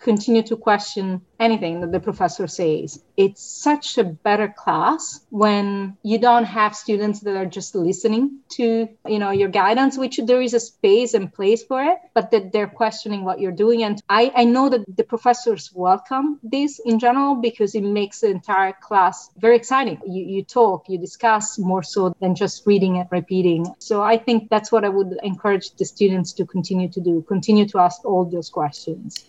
continue to question anything that the professor says. It's such a better class when you don't have students that are just listening to, you know, your guidance, which there is a space and place for it, but that they're questioning what you're doing. And I, I know that the professors welcome this in general because it makes the entire class very exciting. You, you talk, you discuss more so than just reading and repeating. So I think that's what I would encourage the students to continue to do, continue to ask all those questions.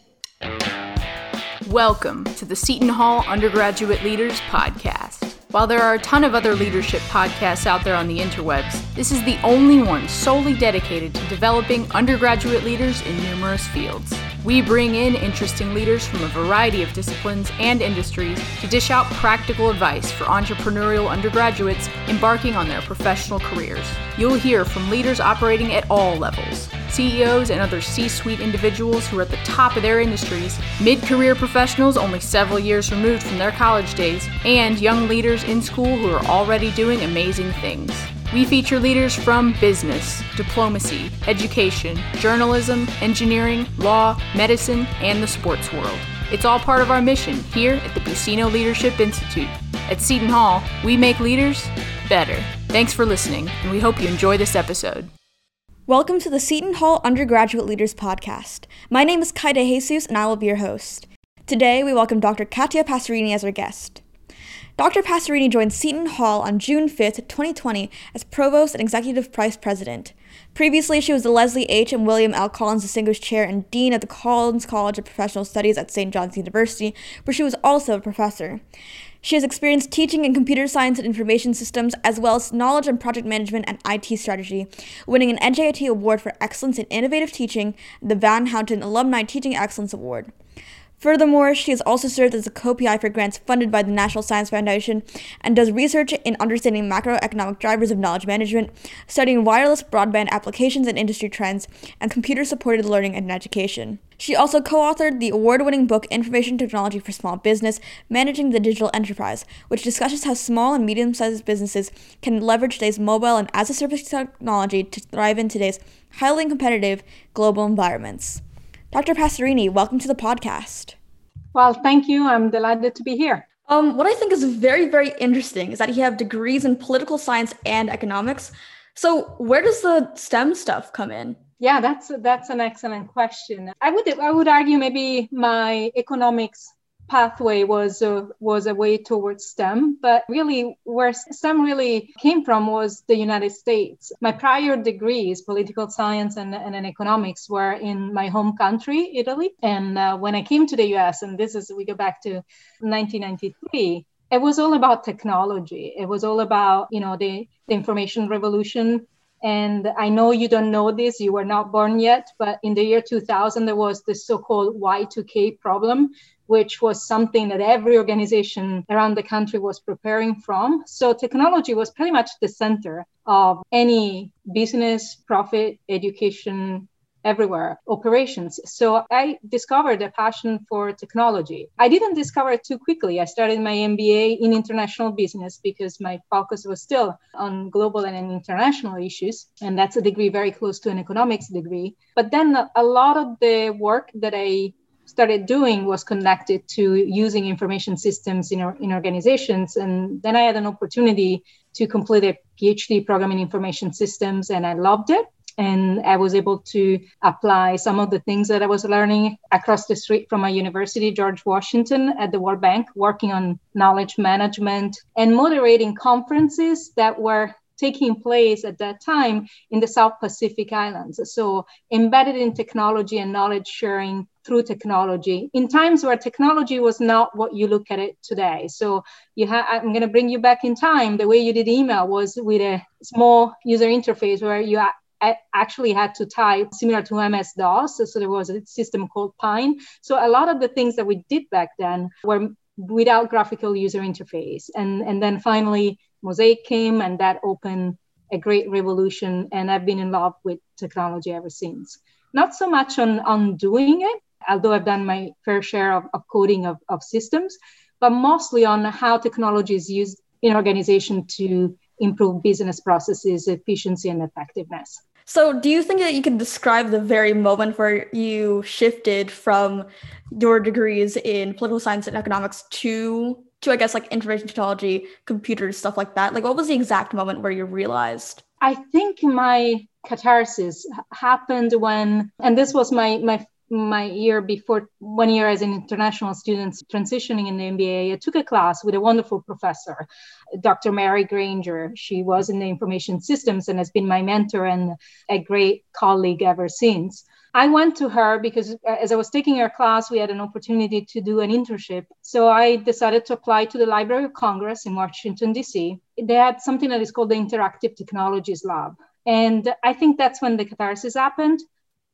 Welcome to the Seton Hall Undergraduate Leaders Podcast. While there are a ton of other leadership podcasts out there on the interwebs, this is the only one solely dedicated to developing undergraduate leaders in numerous fields. We bring in interesting leaders from a variety of disciplines and industries to dish out practical advice for entrepreneurial undergraduates embarking on their professional careers. You'll hear from leaders operating at all levels CEOs and other C suite individuals who are at the top of their industries, mid career professionals only several years removed from their college days, and young leaders in school who are already doing amazing things. We feature leaders from business, diplomacy, education, journalism, engineering, law, medicine, and the sports world. It's all part of our mission here at the Buccino Leadership Institute. At Seton Hall, we make leaders better. Thanks for listening, and we hope you enjoy this episode. Welcome to the Seton Hall Undergraduate Leaders Podcast. My name is Kai De Jesus, and I will be your host. Today, we welcome Dr. Katia Passerini as our guest. Dr. Passerini joined Seton Hall on June 5, 2020, as Provost and Executive Vice President. Previously, she was the Leslie H. and William L. Collins Distinguished Chair and Dean at the Collins College of Professional Studies at St. John's University, where she was also a professor. She has experience teaching in computer science and information systems, as well as knowledge and project management and IT strategy, winning an NJIT Award for Excellence in Innovative Teaching, the Van Houten Alumni Teaching Excellence Award. Furthermore, she has also served as a co-PI for grants funded by the National Science Foundation and does research in understanding macroeconomic drivers of knowledge management, studying wireless broadband applications and industry trends, and computer-supported learning and education. She also co-authored the award-winning book Information Technology for Small Business: Managing the Digital Enterprise, which discusses how small and medium-sized businesses can leverage today's mobile and as-a-service technology to thrive in today's highly competitive global environments. Dr. Passerini, welcome to the podcast. Well, thank you. I'm delighted to be here. Um, what I think is very, very interesting is that you have degrees in political science and economics. So, where does the STEM stuff come in? Yeah, that's that's an excellent question. I would I would argue maybe my economics pathway was a, was a way towards STEM, but really where STEM really came from was the United States. My prior degrees, political science and, and economics, were in my home country, Italy. And uh, when I came to the US, and this is, we go back to 1993, it was all about technology. It was all about, you know, the, the information revolution and I know you don't know this, you were not born yet, but in the year 2000, there was the so called Y2K problem, which was something that every organization around the country was preparing from. So technology was pretty much the center of any business, profit, education, everywhere operations. So i discovered a passion for technology. I didn't discover it too quickly. I started my mba in international business because my focus was still on global and international issues and that's a degree very close to an economics degree. But then a lot of the work that i started doing was connected to using information systems in, in organizations. And then I had an opportunity to complete a PhD program in information systems, and I loved it. And I was able to apply some of the things that I was learning across the street from my university, George Washington, at the World Bank, working on knowledge management and moderating conferences that were taking place at that time in the South Pacific Islands. So, embedded in technology and knowledge sharing through technology in times where technology was not what you look at it today. So, you have I'm going to bring you back in time. The way you did email was with a small user interface where you actually had to type similar to MS DOS. So there was a system called Pine. So a lot of the things that we did back then were without graphical user interface. And, and then finally, Mosaic came and that opened a great revolution. And I've been in love with technology ever since. Not so much on, on doing it, although I've done my fair share of, of coding of, of systems, but mostly on how technology is used in organization to improve business processes, efficiency, and effectiveness. So, do you think that you can describe the very moment where you shifted from your degrees in political science and economics to to I guess like information technology, computers, stuff like that? Like, what was the exact moment where you realized? I think my catharsis happened when, and this was my my my year before one year as an international student transitioning in the MBA, I took a class with a wonderful professor, Dr. Mary Granger. She was in the information systems and has been my mentor and a great colleague ever since. I went to her because uh, as I was taking her class, we had an opportunity to do an internship. So I decided to apply to the Library of Congress in Washington, D.C. They had something that is called the Interactive Technologies Lab. And I think that's when the catharsis happened.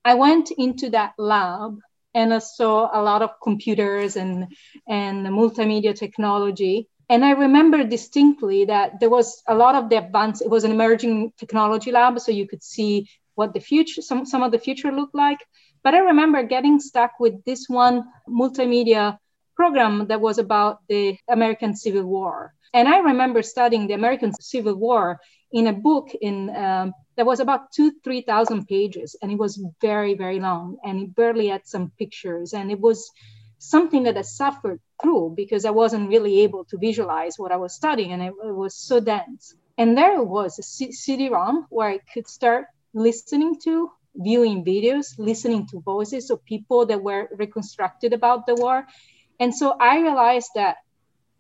I went into that lab and I saw a lot of computers and, and multimedia technology. And I remember distinctly that there was a lot of the advanced, it was an emerging technology lab. So you could see what the future, some, some of the future looked like. But I remember getting stuck with this one multimedia program that was about the American Civil War. And I remember studying the American Civil War in a book in um, that was about two, 3,000 pages, and it was very, very long, and it barely had some pictures. And it was something that I suffered through because I wasn't really able to visualize what I was studying, and it, it was so dense. And there it was a CD-ROM where I could start listening to, viewing videos, listening to voices of people that were reconstructed about the war. And so I realized that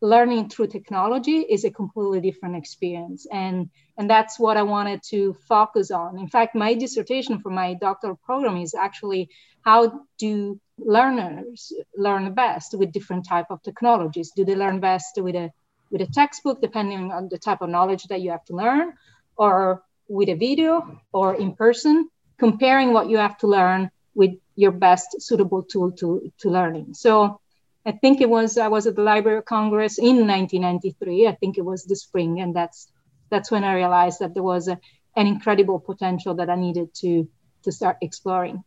learning through technology is a completely different experience. And and that's what i wanted to focus on. In fact my dissertation for my doctoral program is actually how do learners learn best with different type of technologies? Do they learn best with a with a textbook depending on the type of knowledge that you have to learn or with a video or in person comparing what you have to learn with your best suitable tool to, to learning? So I think it was I was at the Library of Congress in 1993. I think it was the spring, and that's that's when I realized that there was a, an incredible potential that I needed to to start exploring.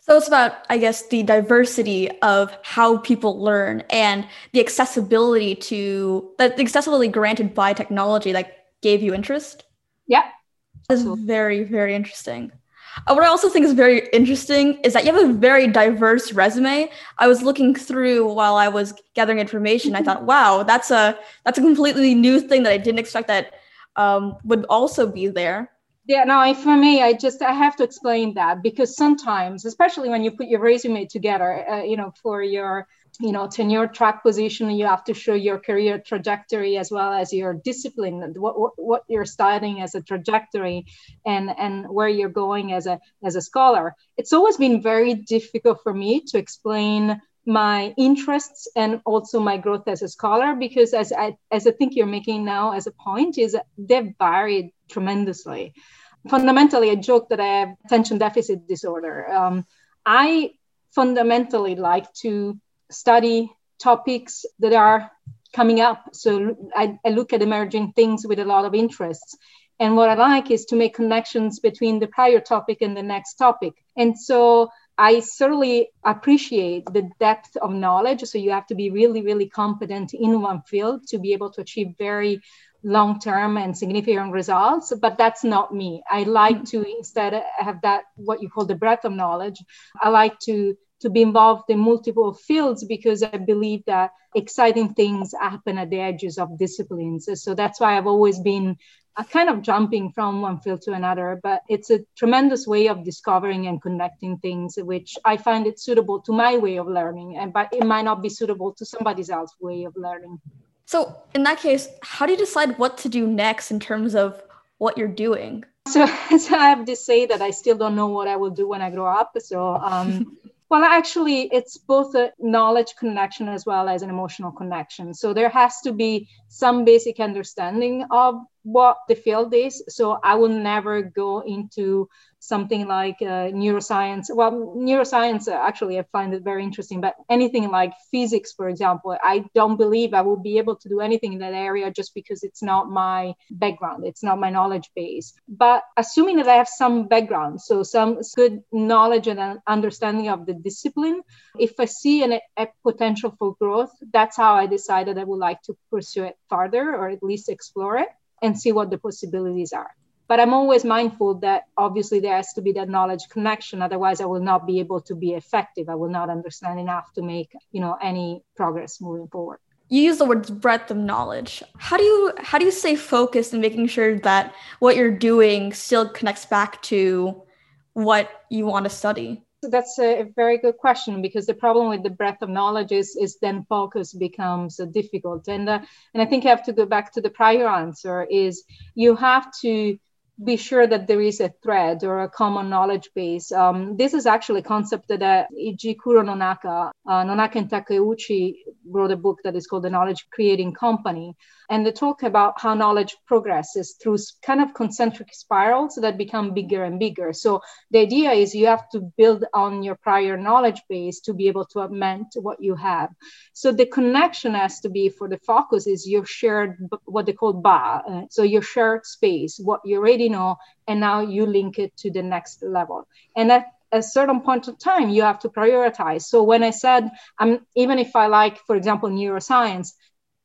So it's about, I guess, the diversity of how people learn and the accessibility to that the accessibility granted by technology that gave you interest. Yeah, that's very very interesting. Uh, what I also think is very interesting is that you have a very diverse resume. I was looking through while I was gathering information. I thought, wow, that's a that's a completely new thing that I didn't expect that um, would also be there. Yeah, no, for me, I just I have to explain that because sometimes, especially when you put your resume together, uh, you know, for your you know tenure track position you have to show your career trajectory as well as your discipline what, what, what you're studying as a trajectory and and where you're going as a as a scholar it's always been very difficult for me to explain my interests and also my growth as a scholar because as I as I think you're making now as a point is they've varied tremendously. Fundamentally, I joke that I have attention deficit disorder. Um, I fundamentally like to study topics that are coming up. So I, I, look at emerging things with a lot of interests. And what I like is to make connections between the prior topic and the next topic. And so I certainly appreciate the depth of knowledge. So you have to be really, really competent in one field to be able to achieve very long term and significant results. But that's not me. I like mm. to instead have that, what you call the breadth of knowledge. I like to to be involved in multiple fields because I believe that exciting things happen at the edges of disciplines. So that's why I've always been kind of jumping from one field to another. But it's a tremendous way of discovering and connecting things, which I find it suitable to my way of learning, and but it might not be suitable to somebody else's way of learning. So in that case, how do you decide what to do next in terms of what you're doing? So, so I have to say that I still don't know what I will do when I grow up. So um, Well, actually, it's both a knowledge connection as well as an emotional connection. So there has to be some basic understanding of what the field is. So I will never go into something like uh, neuroscience. Well, neuroscience, uh, actually, I find it very interesting, but anything like physics, for example, I don't believe I will be able to do anything in that area just because it's not my background, it's not my knowledge base. But assuming that I have some background, so some good knowledge and understanding of the discipline, if I see an, a potential for growth, that's how I decided I would like to pursue it further or at least explore it and see what the possibilities are but i'm always mindful that obviously there has to be that knowledge connection otherwise i will not be able to be effective. I will not understand enough to make you know any progress moving forward. You use the words breadth of knowledge. How do you how do you stay focused in making sure that what you're doing still connects back to what you want to study? That's a very good question because the problem with the breadth of knowledge is, is then focus becomes uh, difficult. And uh, and i think i have to go back to the prior answer is you have to be sure that there is a thread or a common knowledge base. Um, this is actually a concept that uh, Ikujiro Nonaka, uh, Nonaka and Takeuchi wrote a book that is called The Knowledge Creating Company. And they talk about how knowledge progresses through kind of concentric spirals that become bigger and bigger. So the idea is you have to build on your prior knowledge base to be able to augment what you have. So the connection has to be for the focus is your shared, what they call ba. Uh, so your shared space, what you already know, and now you link it to the next level. And at a certain point of time, you have to prioritize. So when I said, um, even if I like, for example, neuroscience,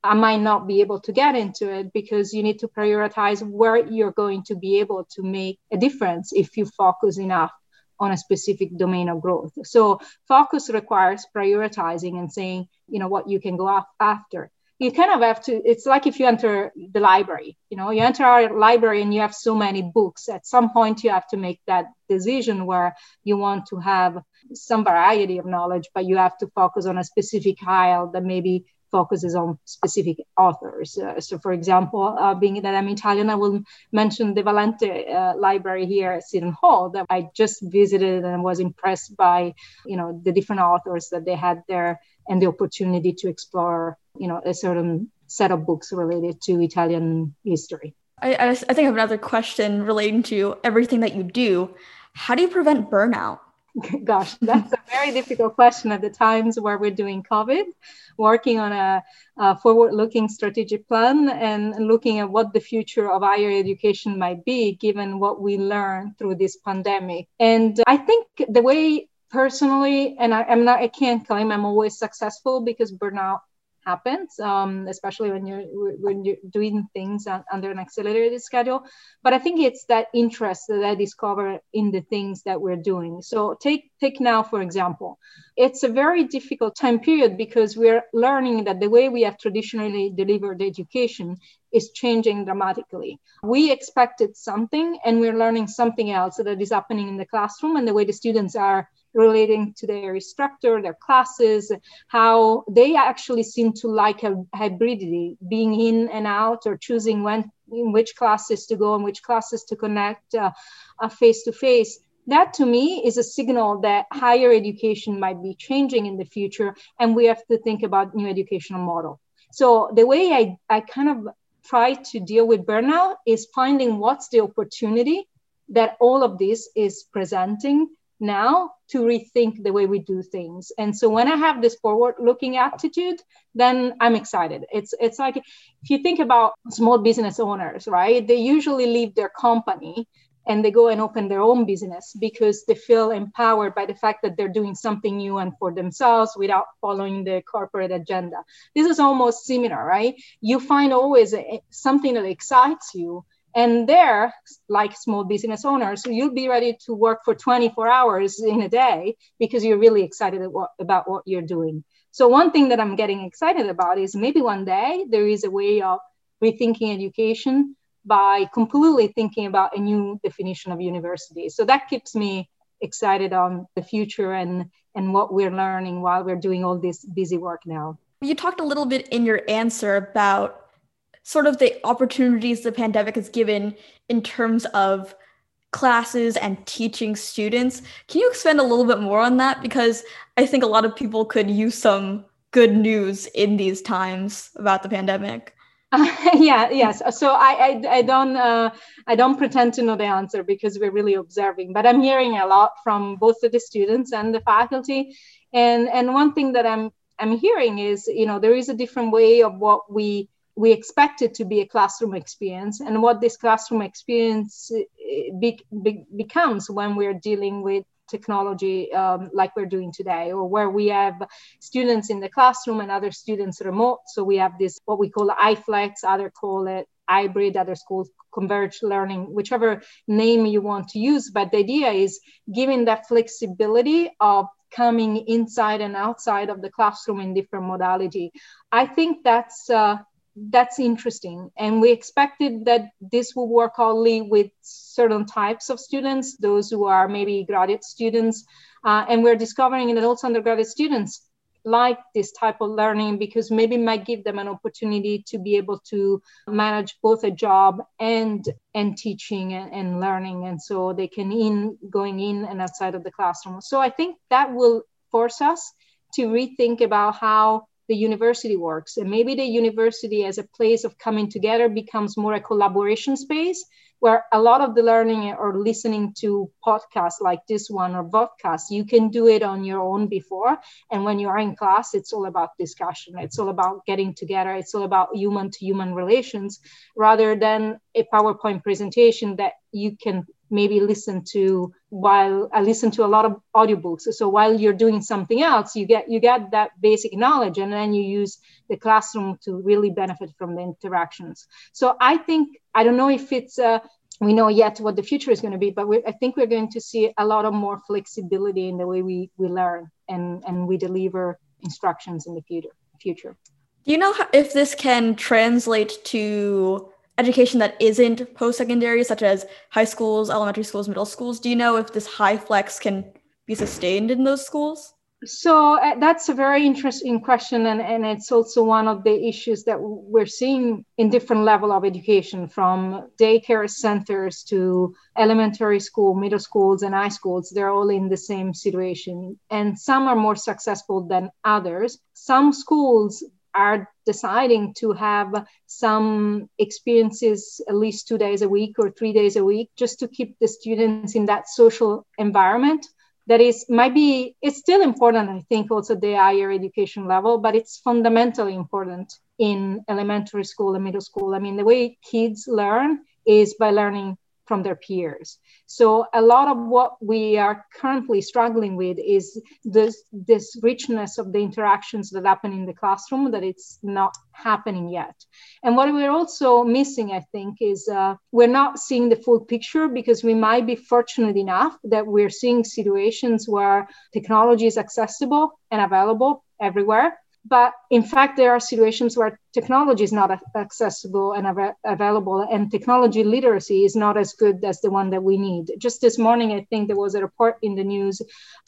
I might not be able to get into it because you need to prioritize where you're going to be able to make a difference if you focus enough on a specific domain of growth. So focus requires prioritizing and saying, you know, what you can go after. You kind of have to, it's like if you enter the library, you know, you enter our library and you have so many books. At some point, you have to make that decision where you want to have some variety of knowledge, but you have to focus on a specific aisle that maybe focuses on specific authors. Uh, so, for example, uh, being that I'm Italian, I will mention the Valente uh, library here at Seton Hall that I just visited and was impressed by, you know, the different authors that they had there and the opportunity to explore, you know, a certain set of books related to Italian history. I, I, I think I have another question relating to everything that you do. How do you prevent burnout? Gosh, that's a very difficult question at the times where we're doing COVID, working on a, a forward looking strategic plan and looking at what the future of higher education might be given what we learned through this pandemic. And I think the way personally, and I, am not, I can't claim I'm always successful because burnout happens, um, especially when you're when you're doing things under an accelerated schedule. But I think it's that interest that I discover in the things that we're doing. So take take now for example, it's a very difficult time period because we're learning that the way we have traditionally delivered education is changing dramatically. We expected something and we're learning something else that is happening in the classroom and the way the students are relating to their instructor, their classes, how they actually seem to like a hybridity, being in and out or choosing when in which classes to go and which classes to connect face to face. That to me is a signal that higher education might be changing in the future, and we have to think about new educational model. So the way I, I kind of try to deal with burnout is finding what's the opportunity that all of this is presenting now to rethink the way we do things. And so when i have this forward looking attitude then i'm excited. It's it's like if you think about small business owners right? They usually leave their company and they go and open their own business because they feel empowered by the fact that they're doing something new and for themselves without following the corporate agenda. This is almost similar right? You find always something that excites you and there, like small business owners, you'll be ready to work for 24 hours in a day because you're really excited about what you're doing. So, one thing that I'm getting excited about is maybe one day there is a way of rethinking education by completely thinking about a new definition of university. So, that keeps me excited on the future and, and what we're learning while we're doing all this busy work now. You talked a little bit in your answer about sort of the opportunities the pandemic has given in terms of classes and teaching students. Can you expand a little bit more on that? Because I think a lot of people could use some good news in these times about the pandemic. Uh, yeah, yes. So I, I, I don't, uh, I don't pretend to know the answer because we're really observing. But I'm hearing a lot from both the students and the faculty, and and one thing that I'm, I'm hearing is, you know, there is a different way of what we we expect it to be a classroom experience and what this classroom experience eh, be, be, becomes when we're dealing with technology um, like we're doing today or where we have students in the classroom and other students remote so we have this what we call HyFlex other call it hybrid, other schools converged learning, whichever name you want to use. But the idea is giving that flexibility of coming inside and outside of the classroom in different modality. I think that's uh, that's interesting, and we expected that this will work only with certain types of students, those who are maybe graduate students, uh, and we're discovering that also undergraduate students like this type of learning because maybe might give them an opportunity to be able to manage both a job and and teaching and, and learning. And so they can in going in and outside of the classroom. So i think that will force us to rethink about how the university works and maybe the university as a place of coming together becomes more a collaboration space where a lot of the learning or listening to podcasts like this one or podcasts, you can do it on your own before. And when you are in class, it's all about discussion. It's all about getting together. It's all about human to human relations rather than a PowerPoint presentation that you can maybe listen to while I listen to a lot of audiobooks. So while you're doing something else, you get you get that basic knowledge, and then you use the classroom to really benefit from the interactions. So I think I don't know if it's uh, we know yet what the future is going to be, but we, I think we're going to see a lot of more flexibility in the way we we learn and and we deliver instructions in the future. Future. Do you know if this can translate to education that isn't post-secondary, such as high schools, elementary schools, middle schools? Do you know if this HyFlex can be sustained in those schools? So uh, that's a very interesting question, and, and it's also one of the issues that we're seeing in different level of education, from daycare centers to elementary school, middle schools, and high schools. They're all in the same situation, and some are more successful than others. Some schools are deciding to have some experiences at least two days a week or three days a week just to keep the students in that social environment. That is might be it's still important i think also the higher education level but it's fundamentally important in elementary school and middle school. I mean the way kids learn is by learning from their peers. So a lot of what we are currently struggling with is this this richness of the interactions that happen in the classroom that it's not happening yet. And what we're also missing, I think, is uh, we're not seeing the full picture because we might be fortunate enough that we're seeing situations where technology is accessible and available everywhere but in fact, there are situations where technology is not accessible and av- available, and technology literacy is not as good as the one that we need. Just this morning, I think there was a report in the news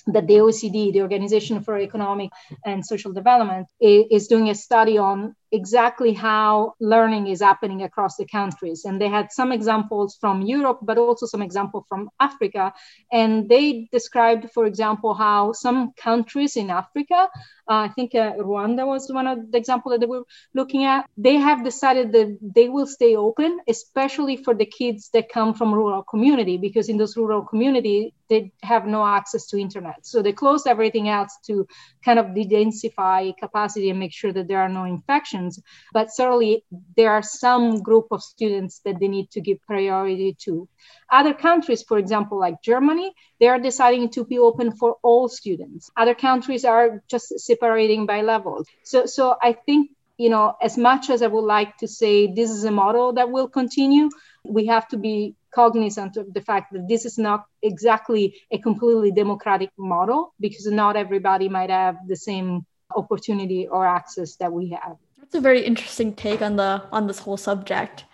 that the OECD, the Organization for Economic and Social Development, is doing a study on exactly how learning is happening across the countries. And they had some examples from Europe, but also some example from Africa. And they described, for example, how some countries in Africa, uh, I think uh, Rwanda was one of the examples that they were looking at, they have decided that they will stay open, especially for the kids that come from rural community, because in those rural community, they have no access to internet. So they closed everything else to kind of de-densify capacity and make sure that there are no infections. But certainly there are some group of students that they need to give priority to. Other countries, for example, like Germany, they are deciding to be open for all students. Other countries are just separating by levels. So, so I think you know, as much as I would like to say this is a model that will continue, we have to be cognizant of the fact that this is not exactly a completely democratic model because not everybody might have the same opportunity or access that we have. That's a very interesting take on the on this whole subject.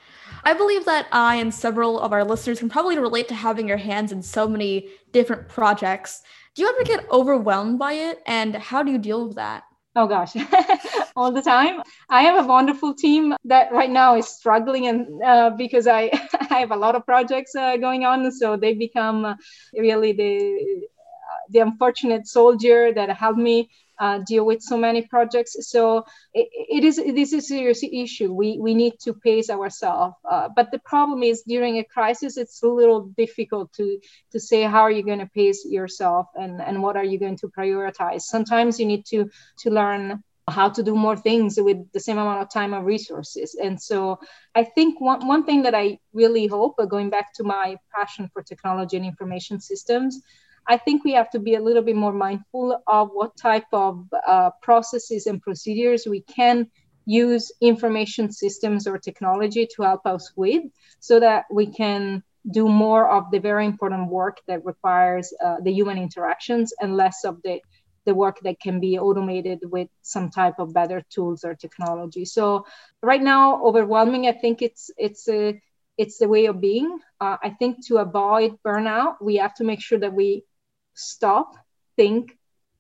I believe that I and several of our listeners can probably relate to having your hands in so many different projects. Do you ever get overwhelmed by it and how do you deal with that? Oh gosh, all the time. I have a wonderful team that right now is struggling, and uh, because I I have a lot of projects uh, going on, so they become uh, really the the unfortunate soldier that helped me uh, deal with so many projects. So it, it is this is a serious issue. We we need to pace ourselves. Uh, but the problem is during a crisis, it's a little difficult to to say how are you going to pace yourself and and what are you going to prioritize. Sometimes you need to to learn how to do more things with the same amount of time and resources. And so I think one, one thing that I really hope, uh, going back to my passion for technology and information systems, I think we have to be a little bit more mindful of what type of uh, processes and procedures we can use information systems or technology to help us with so that we can do more of the very important work that requires uh, the human interactions and less of the the work that can be automated with some type of better tools or technology. So right now overwhelming i think it's it's a it's the way of being. Uh, i think to avoid burnout we have to make sure that we stop think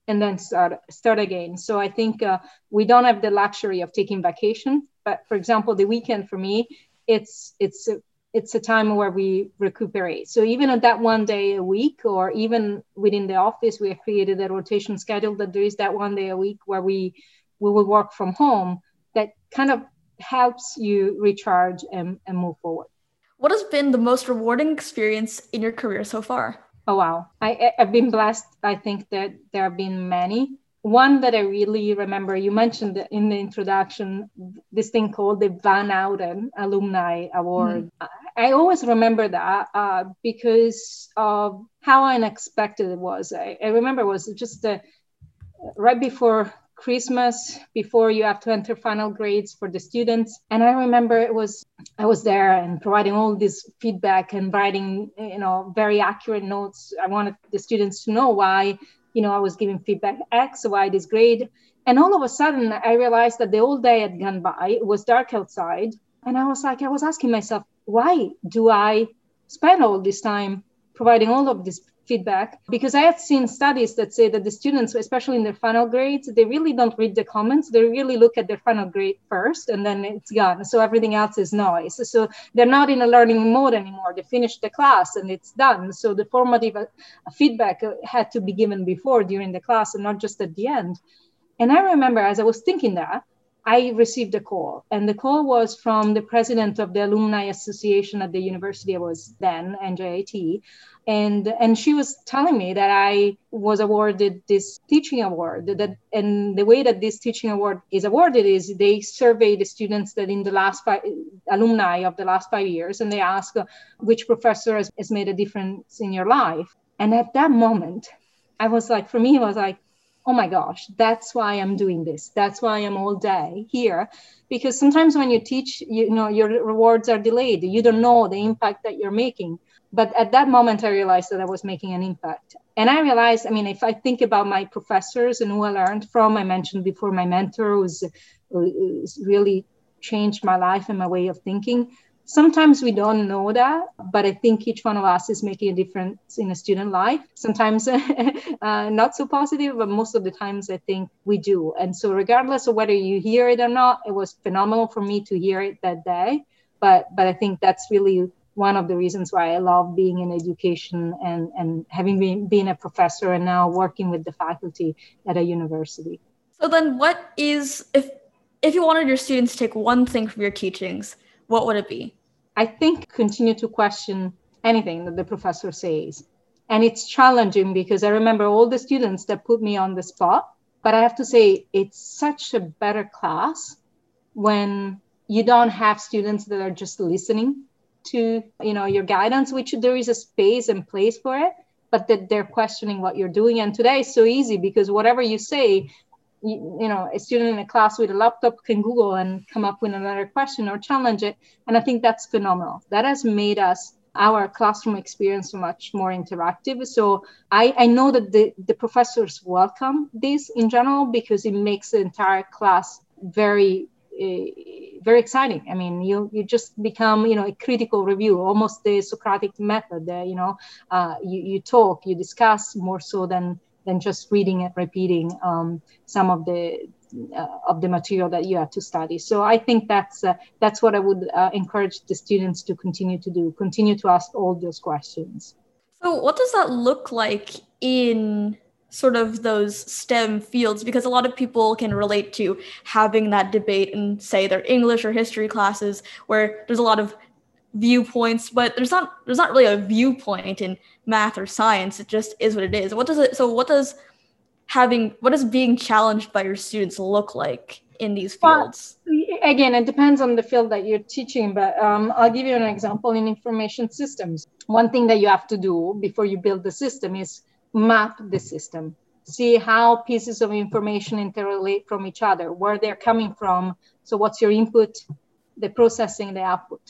and then start start again. So i think uh, we don't have the luxury of taking vacation but for example the weekend for me it's it's it's a time where we recuperate. So even at that one day a week, or even within the office, we have created a rotation schedule that there is that one day a week where we we will work from home. That kind of helps you recharge and, and move forward. What has been the most rewarding experience in your career so far? Oh wow, I, I've been blessed. I think that there have been many one that I really remember, you mentioned in the introduction this thing called the Van Houten Alumni Award. Mm. I always remember that uh, because of how unexpected it was. I, I remember it was just uh, right before Christmas, before you have to enter final grades for the students. And I remember it was I was there and providing all this feedback and writing, you know, very accurate notes. I wanted the students to know why you know, I was giving feedback X, Y, this grade. And all of a sudden, I realized that the whole day had gone by. It was dark outside. And I was like, I was asking myself, why do I spend all this time providing all of this feedback because I have seen studies that say that the students, especially in their final grades, they really don't read the comments. They really look at their final grade first and then it's gone. So everything else is noise. So they're not in a learning mode anymore. They finished the class and it's done. So the formative uh, feedback uh, had to be given before during the class and not just at the end. And I remember as I was thinking that, I received a call, and the call was from the president of the Alumni Association at the university I was then, NJIT, and and she was telling me that I was awarded this teaching award. That and the way that this teaching award is awarded is they survey the students that in the last five alumni of the last five years, and they ask uh, which professor has, has made a difference in your life. And at that moment, I was like, for me, it was like, oh my gosh, that's why I'm doing this. That's why I'm all day here. Because sometimes when you teach, you know, your rewards are delayed. You don't know the impact that you're making but at that moment i realized that i was making an impact and i realized i mean if i think about my professors and who i learned from i mentioned before my mentor who's, who's really changed my life and my way of thinking sometimes we don't know that but i think each one of us is making a difference in a student life sometimes uh, not so positive but most of the times i think we do and so regardless of whether you hear it or not it was phenomenal for me to hear it that day but but i think that's really one of the reasons why I love being in education and, and having been, been a professor and now working with the faculty at a university. So then what is if if you wanted your students to take one thing from your teachings, what would it be? I think continue to question anything that the professor says. And it's challenging because I remember all the students that put me on the spot, but I have to say it's such a better class when you don't have students that are just listening to you know your guidance which there is a space and place for it but that they're questioning what you're doing and today is so easy because whatever you say you, you, know a student in a class with a laptop can google and come up with another question or challenge it and i think that's phenomenal that has made us our classroom experience much more interactive so i, I know that the, the professors welcome this in general because it makes the entire class very uh, very exciting. I mean, you you just become you know a critical review, almost the Socratic method. Uh, you know, uh, you you talk, you discuss more so than than just reading and repeating um, some of the uh, of the material that you have to study. So I think that's uh, that's what I would uh, encourage the students to continue to do. Continue to ask all those questions. So what does that look like in sort of those STEM fields because a lot of people can relate to having that debate in, say, their English or history classes where there's a lot of viewpoints, but there's not there's not really a viewpoint in math or science. It just is what it is. What does it so what does having what does being challenged by your students look like in these fields? Well, again, it depends on the field that you're teaching, but um, I'll give you an example in information systems. One thing that you have to do before you build the system is map the system. see how pieces of information interrelate from each other, where they're coming from. So, what's your input, the processing, the output.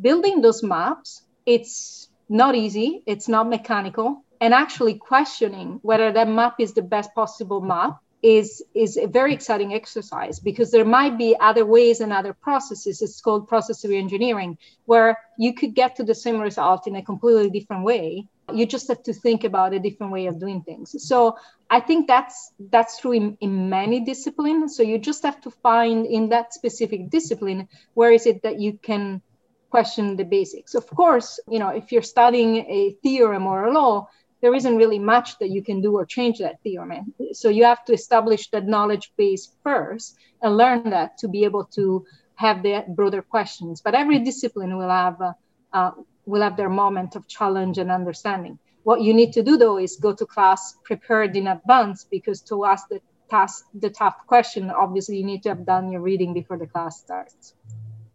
Building those maps, it's not easy, it's not mechanical, and actually questioning whether that map is the best possible map is is a very exciting exercise because there might be other ways and other processes. It's called process reengineering where you could get to the same result in a completely different way. You just have to think about a different way of doing things. So i think that's that's true in, in many disciplines. So you just have to find in that specific discipline where is it that you can question the basics of course you know if you're studying a theorem or a law there isn't really much that you can do or change that theorem. So you have to establish that knowledge base first and learn that to be able to have the broader questions. But every discipline will have uh, uh, will have their moment of challenge and understanding. What you need to do though is go to class prepared in advance because to ask the task the tough question, obviously you need to have done your reading before the class starts.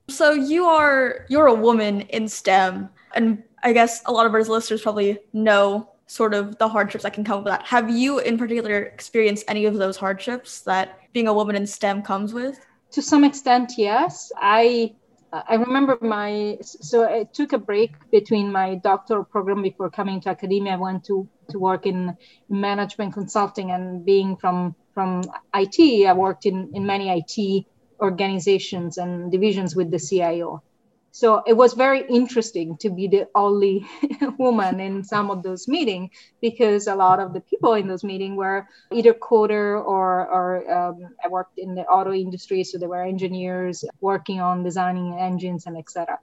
So you are you're a woman in STEM, and I guess a lot of our listeners probably know sort of the hardships that can come with that. Have you, in particular, experienced any of those hardships that being a woman in STEM comes with? To some extent, yes. I I remember my so I took a break between my doctoral program before coming to academia. I went to to work in management consulting and being from from IT. I worked in in many IT organizations and divisions with the CIO. So it was very interesting to be the only woman in some of those meetings because a lot of the people in those meetings were either coder or, or um, I worked in the auto industry, so there were engineers working on designing engines and etc.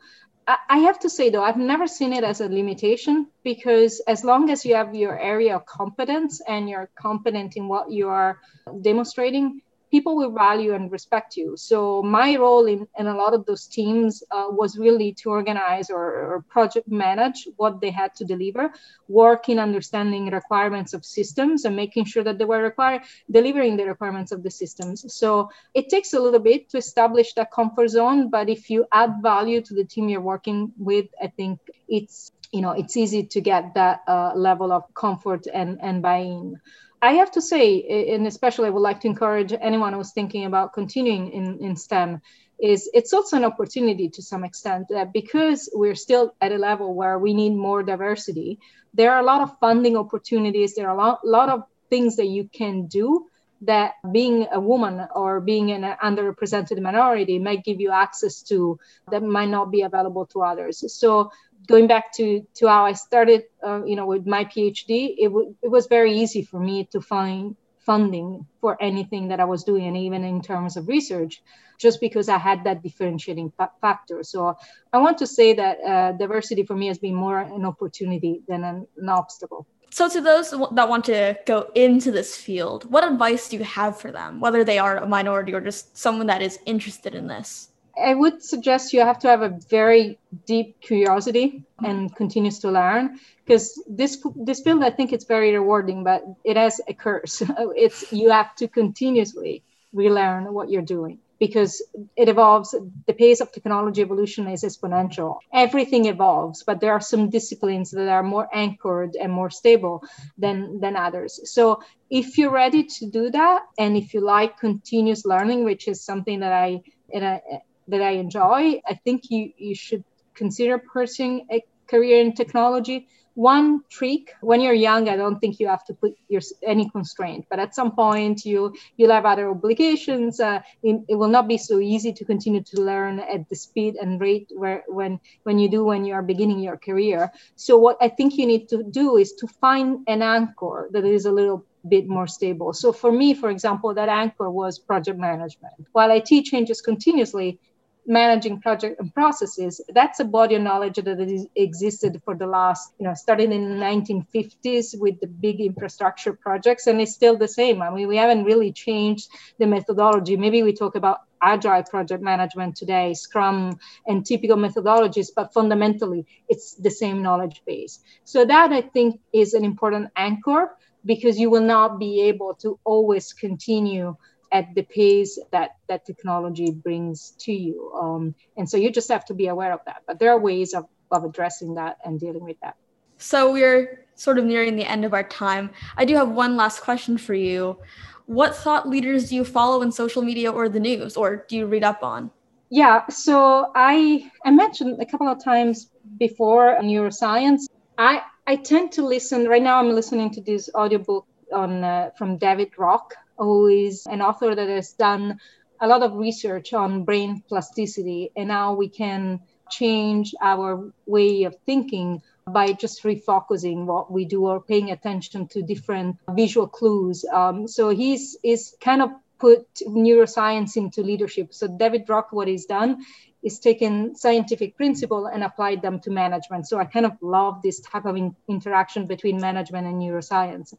I have to say though, I've never seen it as a limitation because as long as you have your area of competence and you're competent in what you are demonstrating, people will value and respect you. So my role in, in a lot of those teams uh, was really to organize or, or, project manage what they had to deliver, work in understanding requirements of systems and making sure that they were required delivering the requirements of the systems. So it takes a little bit to establish that comfort zone, but if you add value to the team you're working with, I think it's you know it's easy to get that uh, level of comfort and and buy-in. I have to say, and especially I would like to encourage anyone who's thinking about continuing in, in STEM, is it's also an opportunity to some extent that because we're still at a level where we need more diversity, there are a lot of funding opportunities, there are a lot, lot of things that you can do that being a woman or being an underrepresented minority might give you access to that might not be available to others. So going back to to how I started, uh, you know, with my PhD, it, w- it was very easy for me to find funding for anything that I was doing, and even in terms of research, just because I had that differentiating fa- factor. So I want to say that uh, diversity for me has been more an opportunity than an, an obstacle. So, to those that want to go into this field, what advice do you have for them, whether they are a minority or just someone that is interested in this? I would suggest you have to have a very deep curiosity mm-hmm. and continues to learn because this this field I think it's very rewarding, but it has a curse. It's you have to continuously relearn what you're doing because it evolves. The pace of technology evolution is exponential. Everything evolves, but there are some disciplines that are more anchored and more stable than than others. So if you're ready to do that, and if you like continuous learning, which is something that I and I that I enjoy, I think you, you should consider pursuing a career in technology. One trick when you're young, I don't think you have to put your any constraint, but at some point you you'll have other obligations. Uh, it, it will not be so easy to continue to learn at the speed and rate where when when you do when you are beginning your career. So what I think you need to do is to find an anchor that is a little bit more stable. So for me, for example, that anchor was project management. While IT changes continuously, managing project and processes that's a body of knowledge that existed for the last you know starting in the 1950s with the big infrastructure projects and it's still the same. I mean we haven't really changed the methodology. Maybe we talk about agile project management today scrum and typical methodologies but fundamentally it's the same knowledge base. So that i think is an important anchor because you will not be able to always continue at the pace that that technology brings to you. Um, and so you just have to be aware of that. But there are ways of, of addressing that and dealing with that. So we're sort of nearing the end of our time. I do have one last question for you. What thought leaders do you follow in social media or the news, or do you read up on? Yeah, so I I mentioned a couple of times before neuroscience. I I tend to listen. Right now, I'm listening to this audiobook on uh, from David Rock, who is an author that has done a lot of research on brain plasticity and how we can change our way of thinking by just refocusing what we do or paying attention to different visual clues. Um, so he's is kind of put neuroscience into leadership. So David Rock, what he's done is taken scientific principle and applied them to management. So I kind of love this type of in- interaction between management and neuroscience.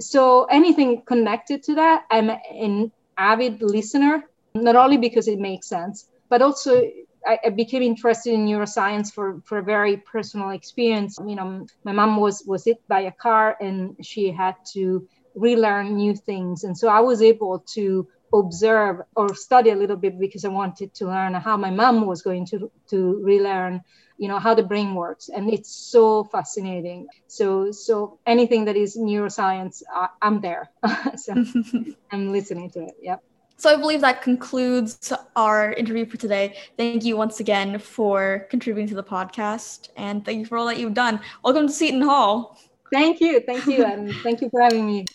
So anything connected to that, I'm an avid listener, not only because it makes sense, but also I, became interested in neuroscience for, for a very personal experience. You know, my mom was was hit by a car and she had to relearn new things, and so I was able to observe or study a little bit because I wanted to learn how my mom was going to to relearn you know how the brain works and it's so fascinating so so anything that is neuroscience I, am there so i'm listening to it yep so I believe that concludes our interview for today. Thank you once again for contributing to the podcast and thank you for all that you've done. Welcome to Seton Hall. Thank you. Thank you. And thank you for having me.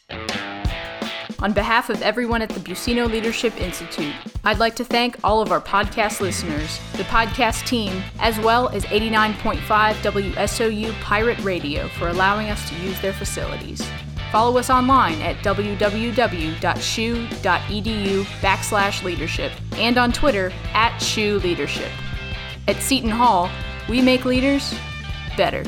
On behalf of everyone at the Buccino Leadership Institute, I'd like to thank all of our podcast listeners, the podcast team, as well as 89.5 WSOU Pirate Radio for allowing us to use their facilities. Follow us online at www.shu.edu backslash leadership and on Twitter at SHU Leadership. At Seton Hall, we make leaders better.